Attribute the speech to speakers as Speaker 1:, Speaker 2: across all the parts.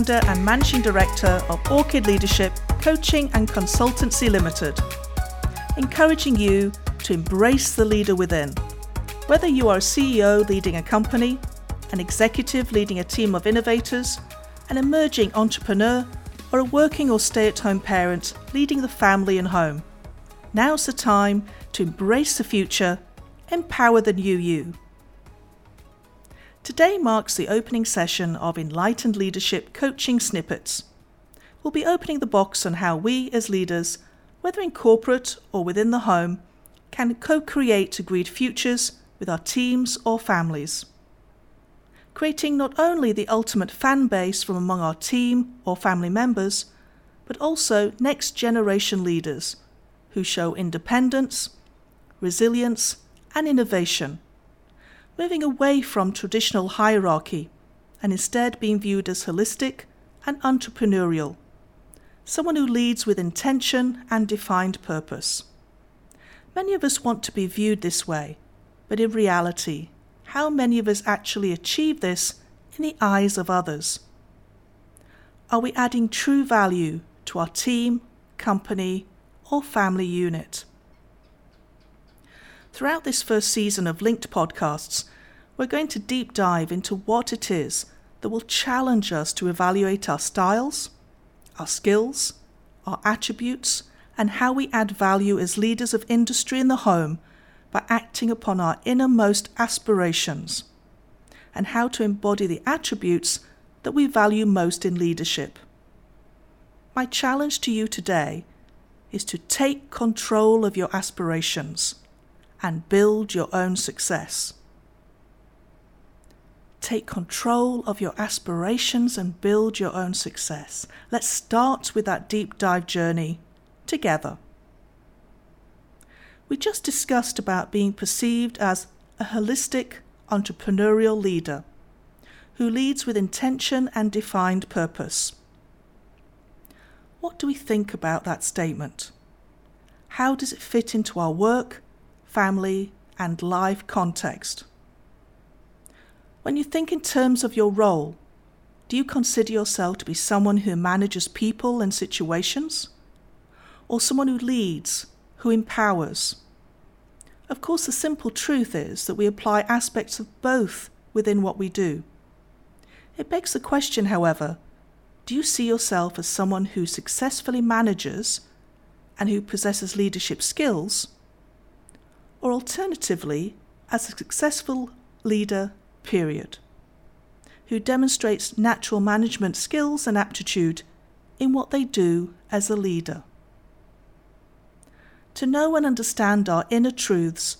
Speaker 1: founder and managing director of Orchid Leadership Coaching and Consultancy Limited, encouraging you to embrace the leader within. Whether you are a CEO leading a company, an executive leading a team of innovators, an emerging entrepreneur, or a working or stay at home parent leading the family and home, now's the time to embrace the future, empower the new you. Today marks the opening session of Enlightened Leadership Coaching Snippets. We'll be opening the box on how we, as leaders, whether in corporate or within the home, can co create agreed futures with our teams or families. Creating not only the ultimate fan base from among our team or family members, but also next generation leaders who show independence, resilience, and innovation moving away from traditional hierarchy and instead being viewed as holistic and entrepreneurial, someone who leads with intention and defined purpose. Many of us want to be viewed this way, but in reality, how many of us actually achieve this in the eyes of others? Are we adding true value to our team, company, or family unit? Throughout this first season of Linked podcasts, we're going to deep dive into what it is that will challenge us to evaluate our styles, our skills, our attributes, and how we add value as leaders of industry in the home by acting upon our innermost aspirations, and how to embody the attributes that we value most in leadership. My challenge to you today is to take control of your aspirations and build your own success. Take control of your aspirations and build your own success. Let's start with that deep dive journey together. We just discussed about being perceived as a holistic entrepreneurial leader who leads with intention and defined purpose. What do we think about that statement? How does it fit into our work, family, and life context? When you think in terms of your role, do you consider yourself to be someone who manages people and situations? Or someone who leads, who empowers? Of course, the simple truth is that we apply aspects of both within what we do. It begs the question, however do you see yourself as someone who successfully manages and who possesses leadership skills? Or alternatively, as a successful leader period, who demonstrates natural management skills and aptitude in what they do as a leader. To know and understand our inner truths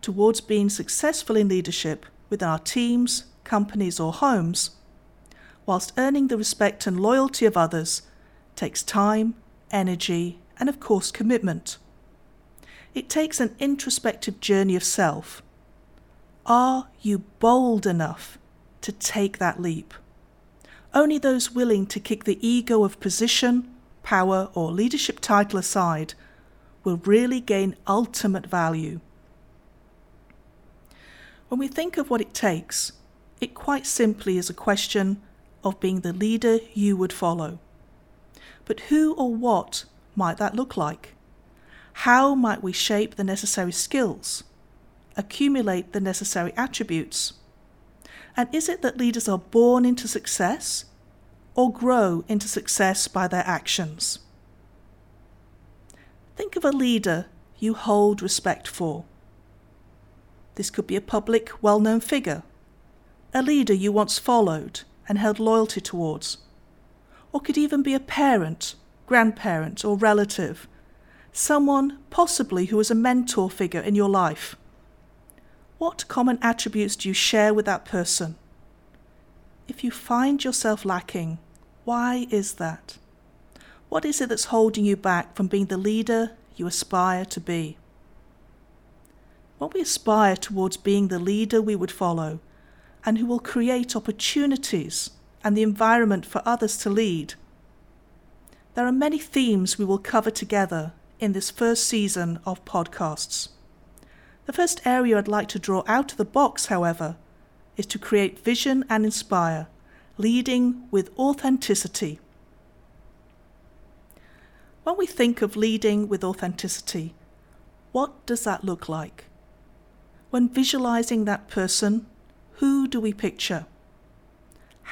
Speaker 1: towards being successful in leadership with our teams, companies, or homes, whilst earning the respect and loyalty of others, takes time, energy, and of course commitment. It takes an introspective journey of self are you bold enough to take that leap? Only those willing to kick the ego of position, power, or leadership title aside will really gain ultimate value. When we think of what it takes, it quite simply is a question of being the leader you would follow. But who or what might that look like? How might we shape the necessary skills, accumulate the necessary attributes? And is it that leaders are born into success or grow into success by their actions? Think of a leader you hold respect for. This could be a public, well known figure, a leader you once followed and held loyalty towards, or could even be a parent, grandparent, or relative, someone possibly who was a mentor figure in your life. What common attributes do you share with that person? If you find yourself lacking, why is that? What is it that's holding you back from being the leader you aspire to be? When we aspire towards being the leader we would follow, and who will create opportunities and the environment for others to lead, there are many themes we will cover together in this first season of podcasts. The first area I'd like to draw out of the box, however, is to create vision and inspire, leading with authenticity. When we think of leading with authenticity, what does that look like? When visualizing that person, who do we picture?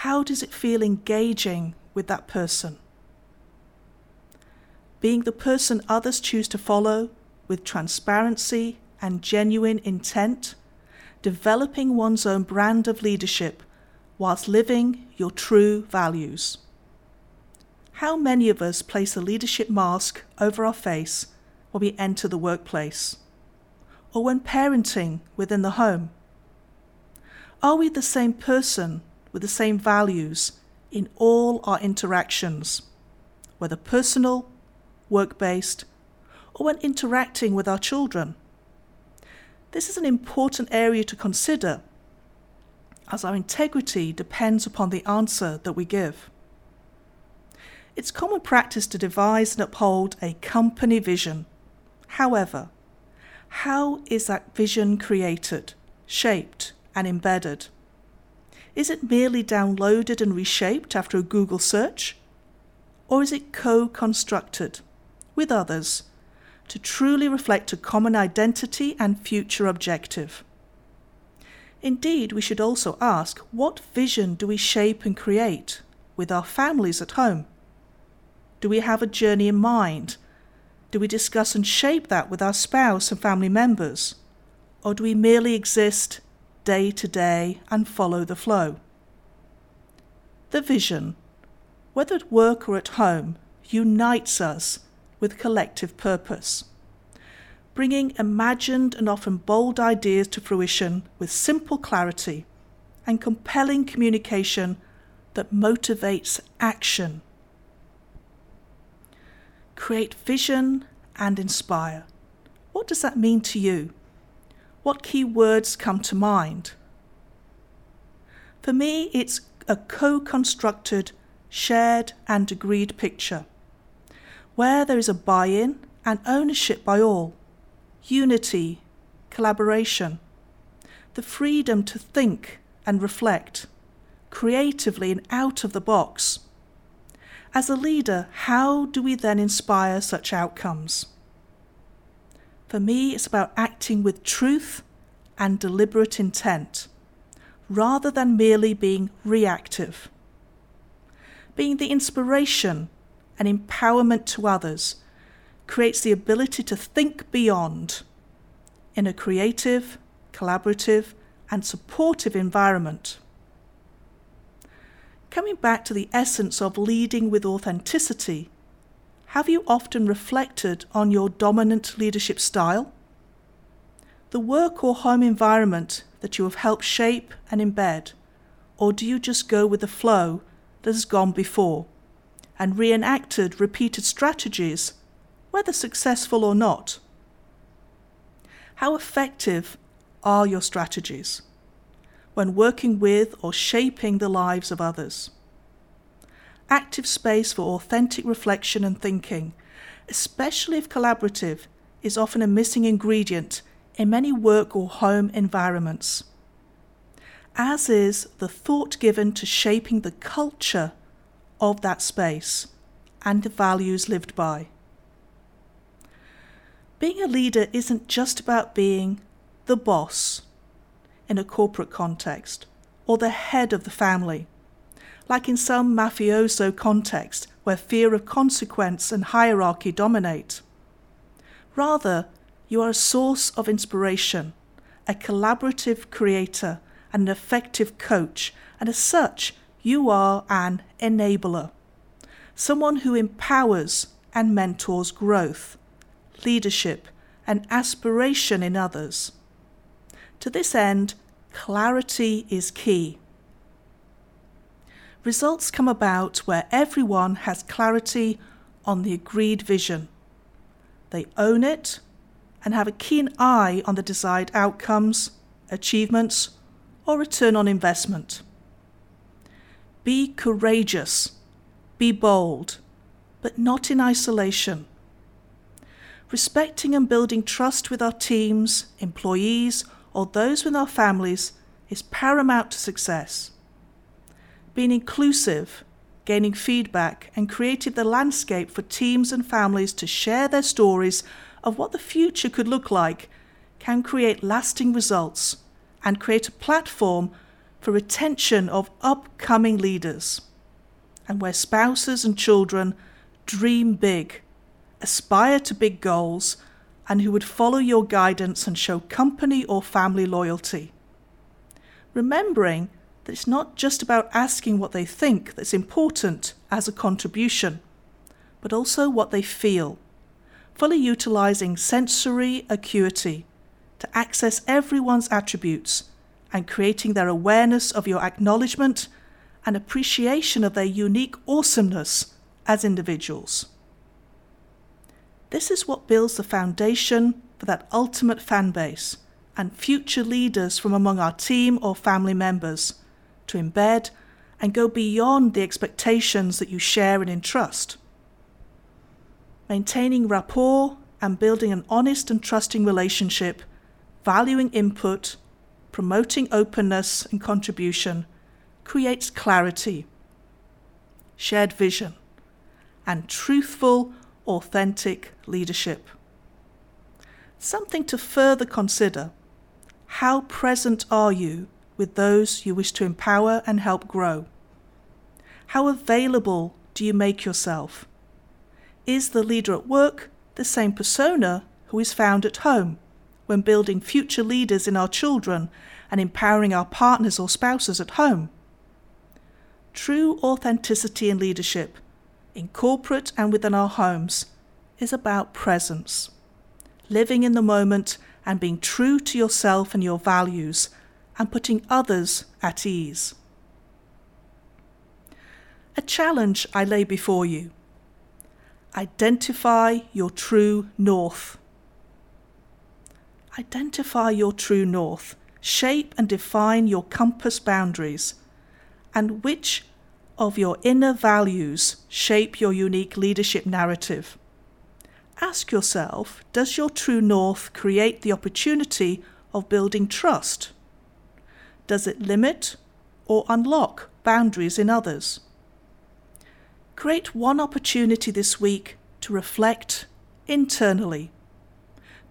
Speaker 1: How does it feel engaging with that person? Being the person others choose to follow with transparency and genuine intent, developing one's own brand of leadership whilst living your true values. How many of us place a leadership mask over our face when we enter the workplace? Or when parenting within the home? Are we the same person with the same values in all our interactions, whether personal, work based, or when interacting with our children? This is an important area to consider as our integrity depends upon the answer that we give. It's common practice to devise and uphold a company vision. However, how is that vision created, shaped, and embedded? Is it merely downloaded and reshaped after a Google search? Or is it co constructed with others to truly reflect a common identity and future objective? Indeed, we should also ask what vision do we shape and create with our families at home? Do we have a journey in mind? Do we discuss and shape that with our spouse and family members? Or do we merely exist day to day and follow the flow? The vision, whether at work or at home, unites us with collective purpose bringing imagined and often bold ideas to fruition with simple clarity and compelling communication that motivates action. Create vision and inspire. What does that mean to you? What key words come to mind? For me, it's a co constructed, shared, and agreed picture where there is a buy in and ownership by all unity, collaboration, the freedom to think and reflect creatively and out of the box. As a leader, how do we then inspire such outcomes? For me, it's about acting with truth and deliberate intent, rather than merely being reactive. Being the inspiration and empowerment to others creates the ability to think beyond in a creative, collaborative, and supportive environment. Coming back to the essence of leading with authenticity, have you often reflected on your dominant leadership style? The work or home environment that you have helped shape and embed, or do you just go with the flow that has gone before and reenacted repeated strategies whether successful or not. How effective are your strategies when working with or shaping the lives of others? Active space for authentic reflection and thinking, especially if collaborative, is often a missing ingredient in many work or home environments, as is the thought given to shaping the culture of that space and the values lived by. Being a leader isn't just about being the boss in a corporate context or the head of the family, like in some mafioso context where fear of consequence and hierarchy dominate. Rather, you are a source of inspiration, a collaborative creator, and an effective coach, and as such, you are an enabler, someone who empowers and mentors growth leadership, and aspiration in others. To this end, clarity is key. Results come about where everyone has clarity on the agreed vision. They own it and have a keen eye on the desired outcomes, achievements, or return on investment. Be courageous, be bold, but not in isolation respecting and building trust with our teams, employees, or those with our families is paramount to success. being inclusive, gaining feedback, and creating the landscape for teams and families to share their stories of what the future could look like can create lasting results and create a platform for retention of upcoming leaders. And where spouses and children dream big, aspire to big goals, and who would follow your guidance and show company or family loyalty. Remembering that it's not just about asking what they think that's important as a contribution, but also what they feel, fully utilizing sensory acuity to access everyone's attributes and creating their awareness of your acknowledgement and appreciation of their unique awesomeness as individuals. This is what builds the foundation for that ultimate fan base and future leaders from among our team or family members to embed and go beyond the expectations that you share and entrust. Maintaining rapport and building an honest and trusting relationship, valuing input, promoting openness and contribution creates clarity, shared vision, and truthful, authentic leadership. Something to further consider how present are you with those you wish to empower and help grow? How available do you make yourself? Is the leader at work the same persona who is found at home when building future leaders in our children and empowering our partners or spouses at home? True authenticity in leadership, in corporate and within our homes, is about presence, living in the moment and being true to yourself and your values, and putting others at ease. A challenge I lay before you. Identify your true north. Identify your true north. Shape and define your compass boundaries and which of your inner values shape your unique leadership narrative. Ask yourself Does your true north create the opportunity of building trust? Does it limit or unlock boundaries in others? Create one opportunity this week to reflect internally.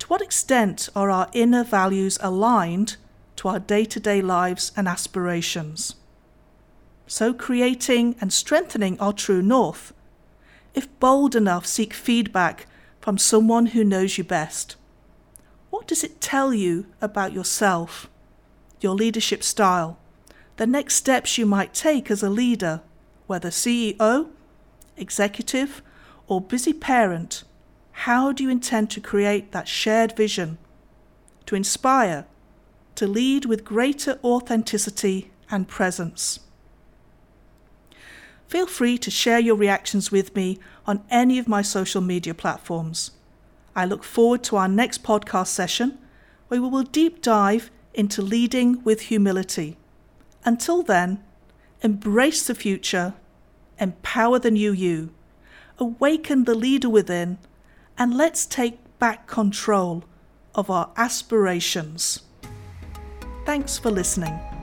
Speaker 1: To what extent are our inner values aligned to our day to day lives and aspirations? so creating and strengthening our true north. If bold enough, seek feedback from someone who knows you best. What does it tell you about yourself, your leadership style, the next steps you might take as a leader, whether CEO, executive, or busy parent? How do you intend to create that shared vision, to inspire, to lead with greater authenticity and presence? feel free to share your reactions with me on any of my social media platforms. I look forward to our next podcast session where we will deep dive into leading with humility. Until then, embrace the future, empower the new you, awaken the leader within, and let's take back control of our aspirations. Thanks for listening.